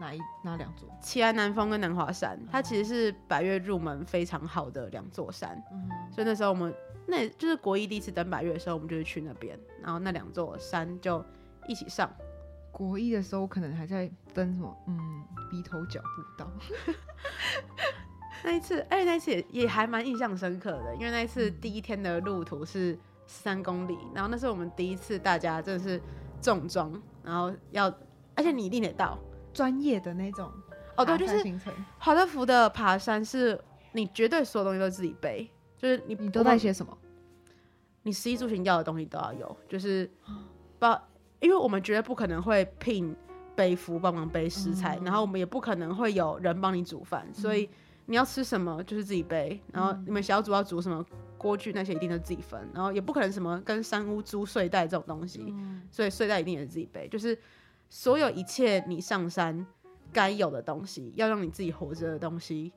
哪一哪两座？奇安南峰跟南华山，它其实是百岳入门非常好的两座山。嗯，所以那时候我们那就是国一第一次登百岳的时候，我们就是去那边，然后那两座山就一起上。国一的时候可能还在登什么，嗯，鼻头脚步道。那一次，哎、欸，那一次也也还蛮印象深刻的，因为那一次第一天的路途是三公里，然后那是我们第一次大家真的是重装，然后要，而且你一定得到专业的那种哦，对，就是华德福的爬山是你绝对所有东西都自己背，就是你你都带些什么？你食衣住行要的东西都要有，就是包。因为我们绝对不可能会聘背夫帮忙背食材，嗯、然后我们也不可能会有人帮你煮饭，嗯、所以你要吃什么就是自己背，然后你们小组要煮什么锅具那些一定都自己分，然后也不可能什么跟山屋租睡袋这种东西，嗯、所以睡袋一定也是自己背，就是所有一切你上山该有的东西，要让你自己活着的东西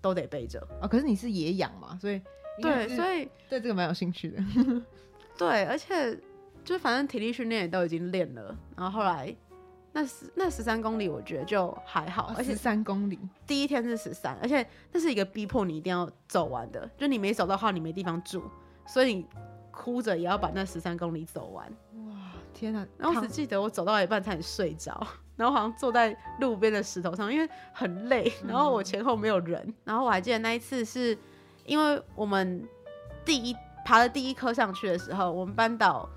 都得背着啊、哦。可是你是野养嘛，所以对，所以对这个蛮有兴趣的，对，而且。就是反正体力训练也都已经练了，然后后来那十那十三公里我觉得就还好，而且十三公里第一天是十三，而且那是一个逼迫你一定要走完的，就你没走的话你没地方住，所以你哭着也要把那十三公里走完。哇，天哪！然后我只记得我走到一半差点睡着，然后好像坐在路边的石头上，因为很累，然后我前后没有人，嗯、然后我还记得那一次是因为我们第一爬的第一颗上去的时候，我们班导。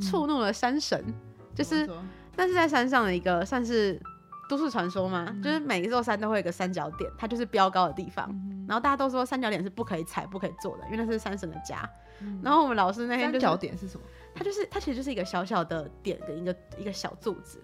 触怒了山神，嗯、就是那是在山上的一个算是都市传说嘛，嗯、就是每一座山都会有一个三角点，它就是标高的地方。嗯、然后大家都说三角点是不可以踩、不可以坐的，因为那是山神的家。嗯、然后我们老师那天、就是、三角点是什么？它就是它其实就是一个小小的点跟一个一个小柱子，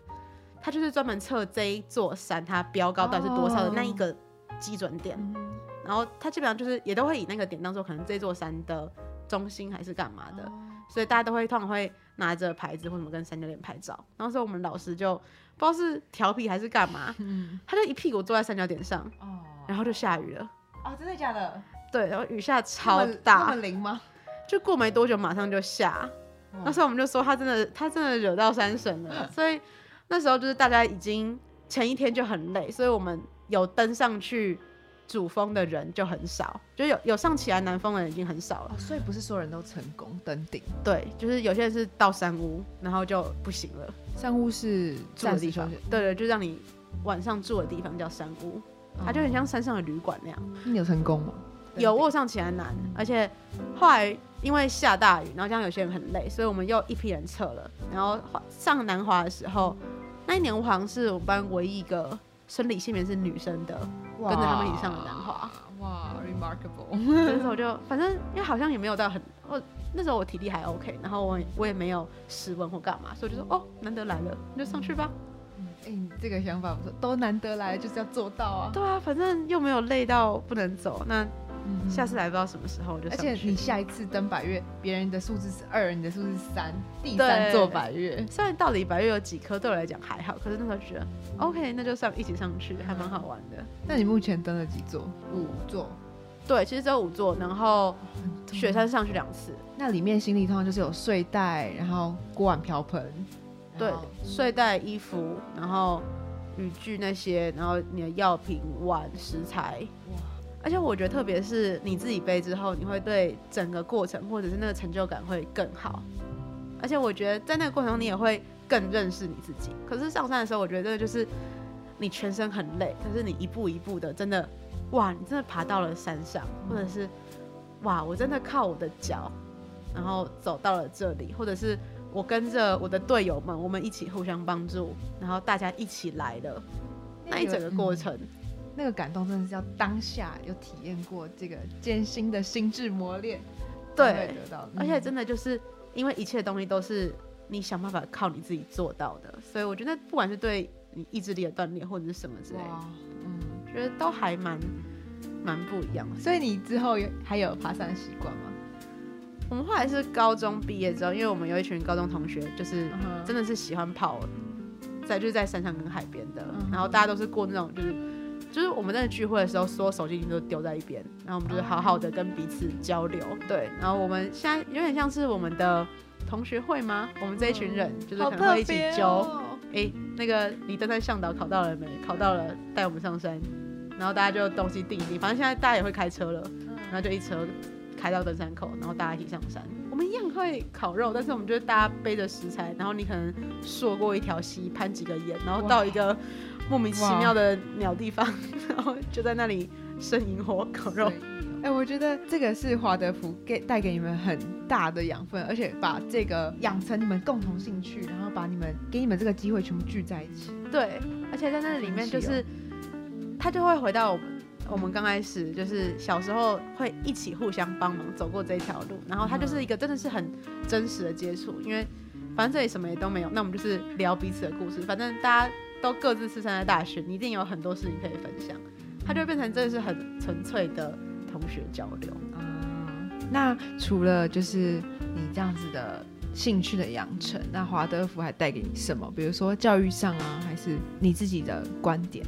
它就是专门测这一座山它标高到底是多少的那一个基准点。哦、然后它基本上就是也都会以那个点当做可能这座山的中心还是干嘛的，哦、所以大家都会通常会。拿着牌子或什么跟三角点拍照，然后说我们老师就不知道是调皮还是干嘛，嗯、他就一屁股坐在三角点上，哦、然后就下雨了。哦，真的假的？对，然后雨下超大，那么灵吗？就过没多久马上就下，哦、那时候我们就说他真的他真的惹到山神了，所以那时候就是大家已经前一天就很累，所以我们有登上去。主峰的人就很少，就有有上起来南峰的人已经很少了，哦，所以不是所有人都成功登顶。对，就是有些人是到山屋，然后就不行了。山屋是住的地方，对，对对，就让你晚上住的地方叫山屋，哦、它就很像山上的旅馆那样。你有成功吗？有，我上起来南，而且后来因为下大雨，然后这样有些人很累，所以我们又一批人撤了。然后上南华的时候，那一年我好像是我们班唯一一个。生理性别是女生的，哇跟着他们一起上的南华，哇，remarkable。那时候就反正因为好像也没有到很，我那时候我体力还 OK，然后我我也没有失温或干嘛，所以我就说哦，难得来了，你就上去吧。哎、嗯欸，这个想法不错，都难得来就是要做到啊。对啊，反正又没有累到不能走，那。下次来不知道什么时候，就而且你下一次登百月，别人的数字是二，你的数字是三，第三座百月。虽然到底百月有几颗对我来讲还好，可是那时候觉得 OK，那就上一起上去，还蛮好玩的。那你目前登了几座？五座。对，其实只有五座，然后雪山上去两次。那里面行李通常就是有睡袋，然后锅碗瓢盆。对，睡袋、衣服，然后雨具那些，然后你的药品、碗、食材。而且我觉得，特别是你自己背之后，你会对整个过程或者是那个成就感会更好。而且我觉得，在那个过程中，你也会更认识你自己。可是上山的时候，我觉得就是你全身很累，可是你一步一步的，真的，哇，你真的爬到了山上，或者是，哇，我真的靠我的脚，然后走到了这里，或者是我跟着我的队友们，我们一起互相帮助，然后大家一起来的那一整个过程。那个感动真的是要当下有体验过这个艰辛的心智磨练，对，得到。而且真的就是因为一切东西都是你想办法靠你自己做到的，所以我觉得不管是对你意志力的锻炼或者是什么之类的，嗯，觉得都还蛮蛮不一样的。所以你之后有还有爬山的习惯吗？我们后来是高中毕业之后，因为我们有一群高中同学，就是真的是喜欢跑，在就是在山上跟海边的，然后大家都是过那种就是。就是我们在聚会的时候，所有手机已经都丢在一边，然后我们就是好好的跟彼此交流，对。然后我们现在有点像是我们的同学会吗？我们这一群人就是可能会一起揪，哎、欸，那个你登山向导考到了没？考到了，带我们上山。然后大家就东西订一订，反正现在大家也会开车了，然后就一车开到登山口，然后大家一起上山。我们一样会烤肉，但是我们就是大家背着食材，然后你可能溯过一条溪，攀几个岩，然后到一个莫名其妙的鸟地方，然后就在那里生营火烤肉。哎、欸，我觉得这个是华德福给带给你们很大的养分，而且把这个养成你们共同兴趣，然后把你们给你们这个机会全部聚在一起。对，而且在那里面就是。他就会回到我们，我们刚开始就是小时候会一起互相帮忙走过这条路，然后他就是一个真的是很真实的接触，因为反正这里什么也都没有，那我们就是聊彼此的故事，反正大家都各自是上在大学，你一定有很多事情可以分享，他就会变成真的是很纯粹的同学交流。嗯，那除了就是你这样子的兴趣的养成，那华德福还带给你什么？比如说教育上啊，还是你自己的观点？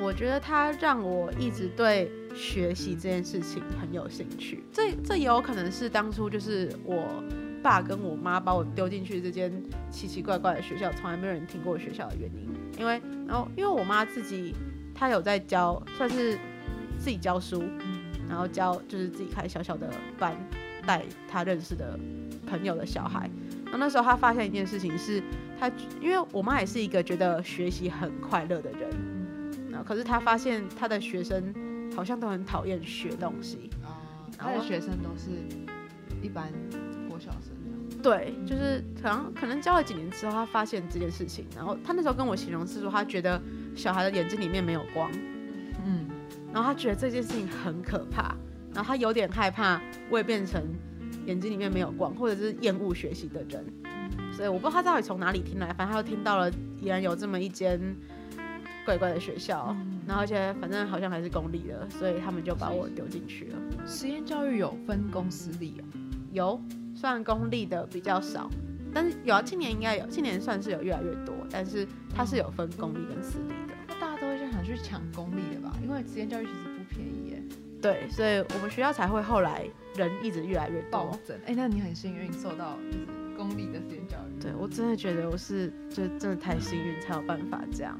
我觉得他让我一直对学习这件事情很有兴趣。这这也有可能是当初就是我爸跟我妈把我丢进去这间奇奇怪怪的学校，从来没有人听过学校的原因。因为然后因为我妈自己她有在教，算是自己教书，然后教就是自己开小小的班，带她认识的朋友的小孩。然后那时候她发现一件事情是，她因为我妈也是一个觉得学习很快乐的人。可是他发现他的学生好像都很讨厌学东西，他的学生都是一般国小生。对，就是可能可能教了几年之后，他发现这件事情，然后他那时候跟我形容是说，他觉得小孩的眼睛里面没有光，嗯，然后他觉得这件事情很可怕，然后他有点害怕我也变成眼睛里面没有光，或者是厌恶学习的人，所以我不知道他到底从哪里听来，反正他又听到了，依然有这么一间。怪怪的学校，嗯、然后而且反正好像还是公立的，所以他们就把我丢进去了。实验教育有分公私立啊？有，虽然公立的比较少，但是有啊，今年应该有，今年算是有越来越多，但是它是有分公立跟私立的。那、嗯、大家都会想去抢公立的吧？因为实验教育其实不便宜耶。对，所以我们学校才会后来人一直越来越多。暴增。哎，那你很幸运受到就是公立的实验教育。对，我真的觉得我是就真的太幸运才有办法这样。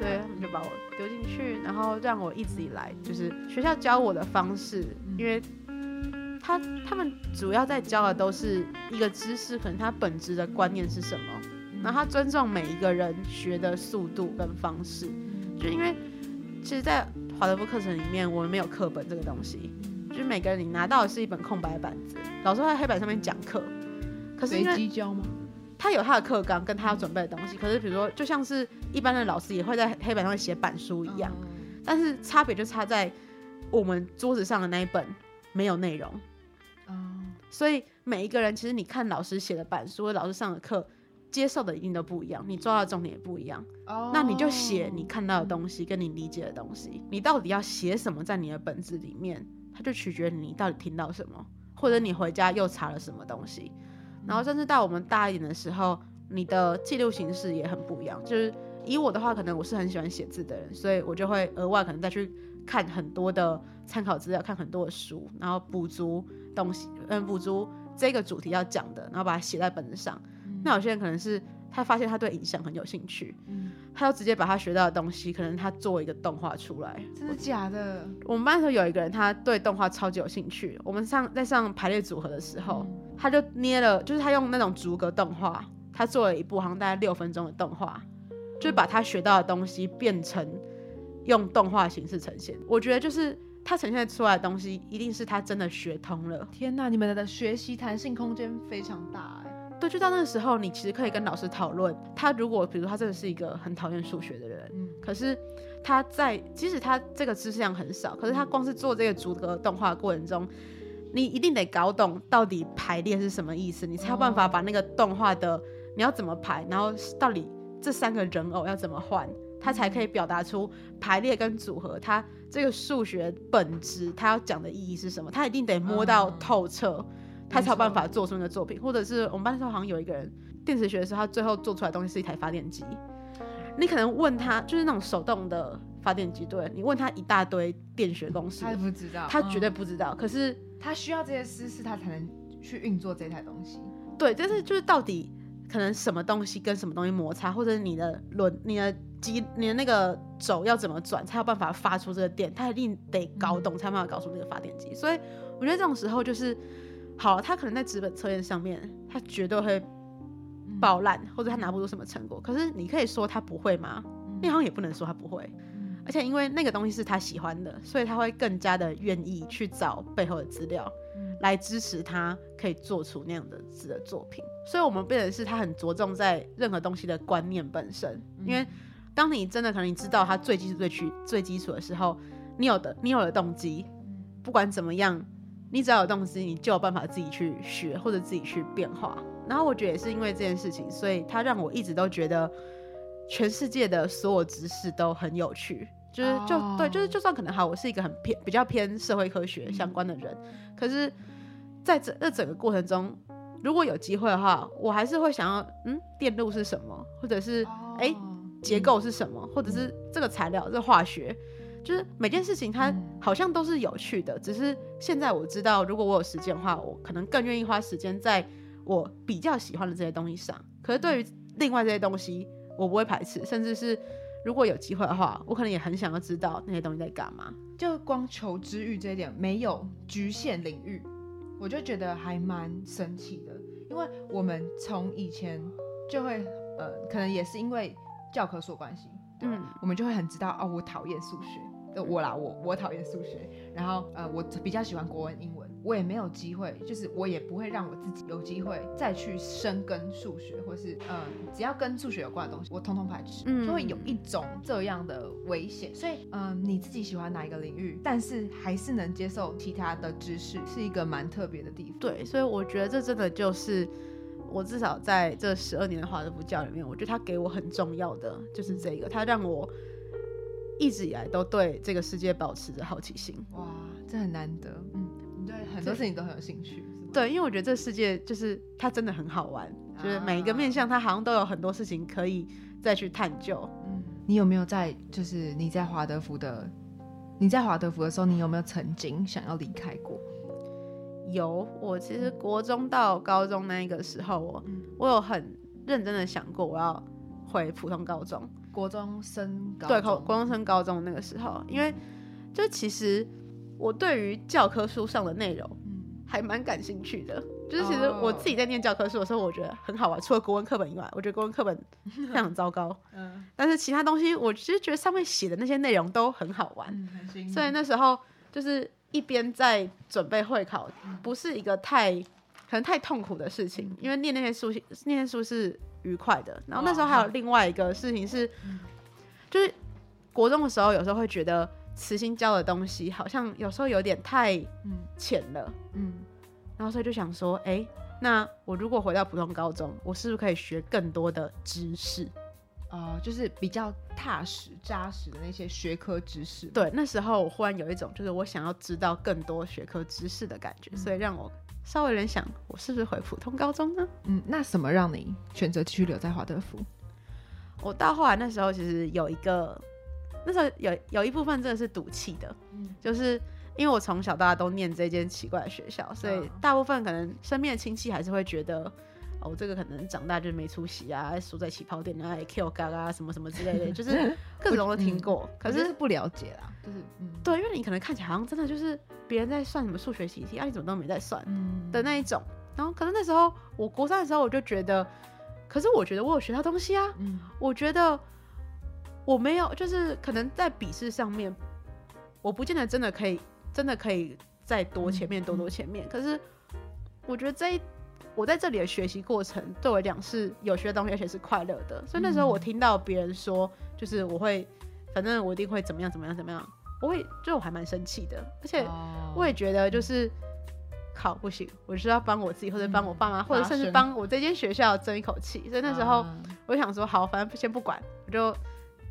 嗯。所以他们就把我丢进去，然后让我一直以来就是学校教我的方式，因为他他们主要在教的都是一个知识，可能他本质的观念是什么，然后他尊重每一个人学的速度跟方式，就因为其实，在华德福课程里面，我们没有课本这个东西，就是每个人你拿到的是一本空白板子，老师会在黑板上面讲课，可是随机教吗？他有他的课纲跟他要准备的东西，可是比如说，就像是一般的老师也会在黑板上写板书一样，但是差别就差在我们桌子上的那一本没有内容，所以每一个人其实你看老师写的板书或老师上的课，接受的一定都不一样，你抓到的重点也不一样，那你就写你看到的东西跟你理解的东西，你到底要写什么在你的本子里面，它就取决于你到底听到什么，或者你回家又查了什么东西。然后甚至到我们大一点的时候，你的记录形式也很不一样。就是以我的话，可能我是很喜欢写字的人，所以我就会额外可能再去看很多的参考资料，看很多的书，然后补足东西，嗯，补足这个主题要讲的，然后把它写在本子上。嗯、那有些人可能是他发现他对影像很有兴趣，嗯、他就直接把他学到的东西，可能他做一个动画出来。真的假的？我们班的时候有一个人，他对动画超级有兴趣。我们上在上排列组合的时候。嗯他就捏了，就是他用那种逐格动画，他做了一部好像大概六分钟的动画，就是把他学到的东西变成用动画形式呈现。我觉得就是他呈现出来的东西，一定是他真的学通了。天哪，你们的学习弹性空间非常大哎。对，就到那个时候，你其实可以跟老师讨论。他如果比如说他真的是一个很讨厌数学的人，嗯，可是他在即使他这个知识量很少，可是他光是做这个逐格动画的过程中。你一定得搞懂到底排列是什么意思，你才有办法把那个动画的你要怎么排，然后到底这三个人偶要怎么换，它才可以表达出排列跟组合，它这个数学本质它要讲的意义是什么，他一定得摸到透彻，他才有办法做出那个作品。或者是我们班那时候好像有一个人电磁学的时候，他最后做出来的东西是一台发电机，你可能问他就是那种手动的发电机，对，你问他一大堆电学公式，他不知道，他绝对不知道，可是。他需要这些知识，他才能去运作这台东西。对，但是就是到底可能什么东西跟什么东西摩擦，或者你的轮、你的机、你的那个轴要怎么转，才有办法发出这个电，他一定得搞懂，才有办法搞出那个发电机。所以我觉得这种时候就是，好，他可能在纸本测验上面，他绝对会爆烂，或者他拿不出什么成果。可是你可以说他不会吗？你好像也不能说他不会。而且因为那个东西是他喜欢的，所以他会更加的愿意去找背后的资料，来支持他可以做出那样的字的作品。所以，我们变成是他很着重在任何东西的观念本身。因为当你真的可能你知道他最基础、最基最基础的时候，你有的你有了动机，不管怎么样，你只要有动机，你就有办法自己去学或者自己去变化。然后我觉得也是因为这件事情，所以他让我一直都觉得全世界的所有知识都很有趣。就是就、oh. 对，就是就算可能哈，我是一个很偏比较偏社会科学相关的人，嗯、可是在整这整个过程中，如果有机会的话，我还是会想要，嗯，电路是什么，或者是哎、oh. 结构是什么，或者是这个材料，这、化学，就是每件事情它好像都是有趣的，只是现在我知道，如果我有时间的话，我可能更愿意花时间在我比较喜欢的这些东西上。可是对于另外这些东西，我不会排斥，甚至是。如果有机会的话，我可能也很想要知道那些东西在干嘛。就光求知欲这一点没有局限领域，我就觉得还蛮神奇的。因为我们从以前就会，呃，可能也是因为教科书关系，嗯，我们就会很知道哦，我讨厌数学，我啦，我我讨厌数学，然后呃，我比较喜欢国文、英文。我也没有机会，就是我也不会让我自己有机会再去深耕数学，或是嗯，只要跟数学有关的东西，我通通排斥，嗯，就会有一种这样的危险。所以嗯，你自己喜欢哪一个领域，但是还是能接受其他的知识，是一个蛮特别的地方。对，所以我觉得这真的就是我至少在这十二年的华德福教里面，我觉得他给我很重要的就是这个，他让我一直以来都对这个世界保持着好奇心。哇，这很难得，嗯。对，很多事情都很有兴趣。对，因为我觉得这世界就是它真的很好玩，啊、就是每一个面向它好像都有很多事情可以再去探究。嗯，你有没有在就是你在华德福的你在华德福的时候，你有没有曾经想要离开过？有，我其实国中到高中那一个时候，我、嗯、我有很认真的想过我要回普通高中，国中升高对，国中升高中那个时候，因为就其实。我对于教科书上的内容，还蛮感兴趣的。就是其实我自己在念教科书的时候，我觉得很好玩。除了国文课本以外，我觉得国文课本 非常糟糕。嗯，但是其他东西，我其实觉得上面写的那些内容都很好玩。嗯，所以那时候就是一边在准备会考，不是一个太可能太痛苦的事情，因为念那些书，念那些书是愉快的。然后那时候还有另外一个事情是，就是国中的时候，有时候会觉得。慈心教的东西好像有时候有点太浅了，嗯，然后所以就想说，哎、欸，那我如果回到普通高中，我是不是可以学更多的知识？哦、呃，就是比较踏实扎实的那些学科知识。对，那时候我忽然有一种就是我想要知道更多学科知识的感觉，嗯、所以让我稍微有点想，我是不是回普通高中呢？嗯，那什么让你选择继续留在华德福？我到后来那时候其实有一个。那时候有有一部分真的是赌气的，嗯，就是因为我从小到大都念这间奇怪的学校，所以大部分可能身边的亲戚还是会觉得，哦，这个可能长大就没出息啊，输在起跑点啊，Q 嘎啊什么什么之类的，就是各种都听过，嗯、可是，是不了解啦，就是嗯，对，因为你可能看起来好像真的就是别人在算什么数学习题啊，你怎么都没在算的那一种，然后可能那时候我国三的时候我就觉得，可是我觉得我有学到东西啊，嗯，我觉得。我没有，就是可能在笔试上面，我不见得真的可以，真的可以再多前面多多前面。可是我觉得这一我在这里的学习过程对我来讲是有学东西，而且是快乐的。所以那时候我听到别人说，就是我会，反正我一定会怎么样怎么样怎么样，我会就我还蛮生气的，而且我也觉得就是考不行，我是要帮我自己，或者帮我爸妈，或者甚至帮我这间学校争一口气。所以那时候我就想说，好，反正先不管，我就。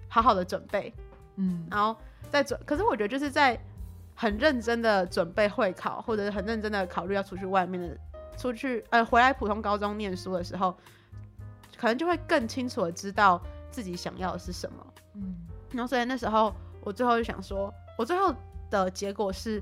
好好的准备，嗯，然后再准。可是我觉得就是在很认真的准备会考，或者是很认真的考虑要出去外面的，出去呃回来普通高中念书的时候，可能就会更清楚的知道自己想要的是什么，嗯。然后所以那时候我最后就想说，我最后的结果是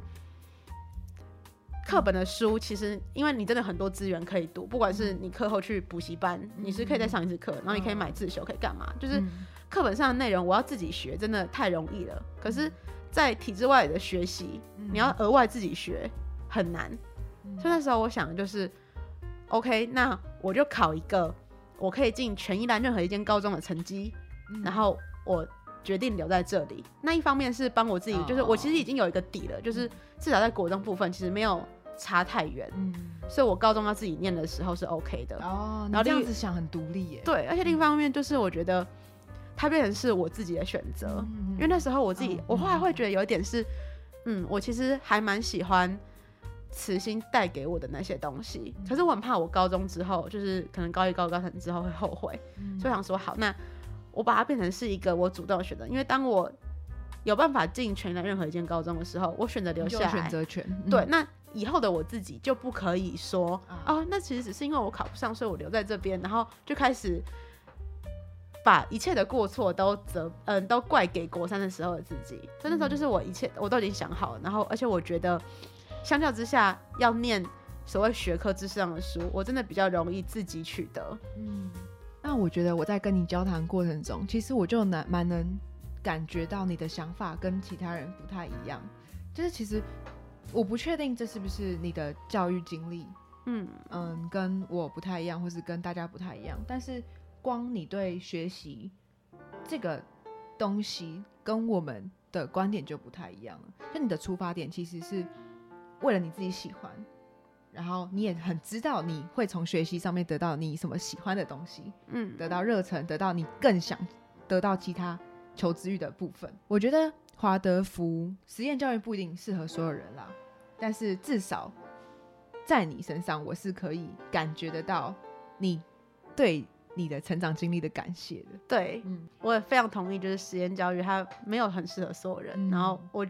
课本的书，其实因为你真的很多资源可以读，不管是你课后去补习班，嗯、你是可以再上一次课，然后你可以买自修，可以干嘛？就是嗯。课本上的内容，我要自己学，真的太容易了。可是，在体制外的学习，嗯你要额外自己学很难。嗯。所以那时候我想的就是，OK，那我就考一个我可以进全一兰任何一间高中的成绩，嗯。然后我决定留在这里。那一方面是帮我自己，就是我其实已经有一个底了，就是至少在国中部分其实没有差太远。嗯，所以我高中要自己念的时候是 OK 的。哦，然后这样子想很独立耶。对，而且另一方面就是我觉得它变成是我自己的选择，嗯因为那时候我自己嗯，我后来会觉得有一点是，嗯，我其实还蛮喜欢慈心带给我的那些东西，可是我很怕我高中之后，就是可能高一、高二、高三之后会后悔，嗯所以我想说好，那我把它变成是一个我主动的选择，因为当我有办法进全的任何一间高中的时候，我选择留下来，有选择权。嗯对，那以后的我自己就不可以说啊哦，那其实只是因为我考不上，所以我留在这边，然后就开始把一切的过错都责嗯都怪给国三的时候的自己。所以那时候就是我一切我都已经想好了，然后而且我觉得相较之下要念所谓学科知识上的书，我真的比较容易自己取得。嗯，那我觉得我在跟你交谈过程中，其实我就能蛮能感觉到你的想法跟其他人不太一样。就是其实我不确定这是不是你的教育经历，嗯嗯，跟我不太一样，或是跟大家不太一样。但是光你对学习这个东西跟我们的观点就不太一样了。就你的出发点其实是为了你自己喜欢，然后你也很知道你会从学习上面得到你什么喜欢的东西，嗯，得到热忱，得到你更想得到其他求知欲的部分。我觉得华德福实验教育不一定适合所有人啦，但是至少在你身上，我是可以感觉得到你对你的成长经历的感谢的。对，嗯我也非常同意，就是实验教育它没有很适合所有人。嗯然后我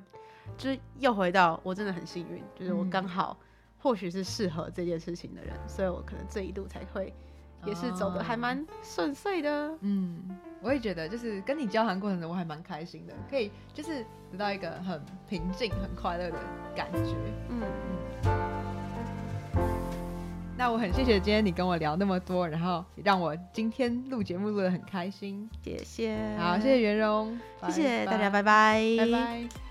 就是又回到我真的很幸运，就是我嗯刚好或许是适合这件事情的人，所以我可能这一度才会也是走的还蛮顺遂的。嗯，我也觉得，就是跟你交谈过程中，我还蛮开心的，可以就是得到一个很平静、很快乐的感觉。嗯，那我很谢谢今天你跟我聊那么多，然后也让我今天录节目录得很开心。谢谢，好，谢谢袁荣，谢谢大家，拜拜拜，拜拜。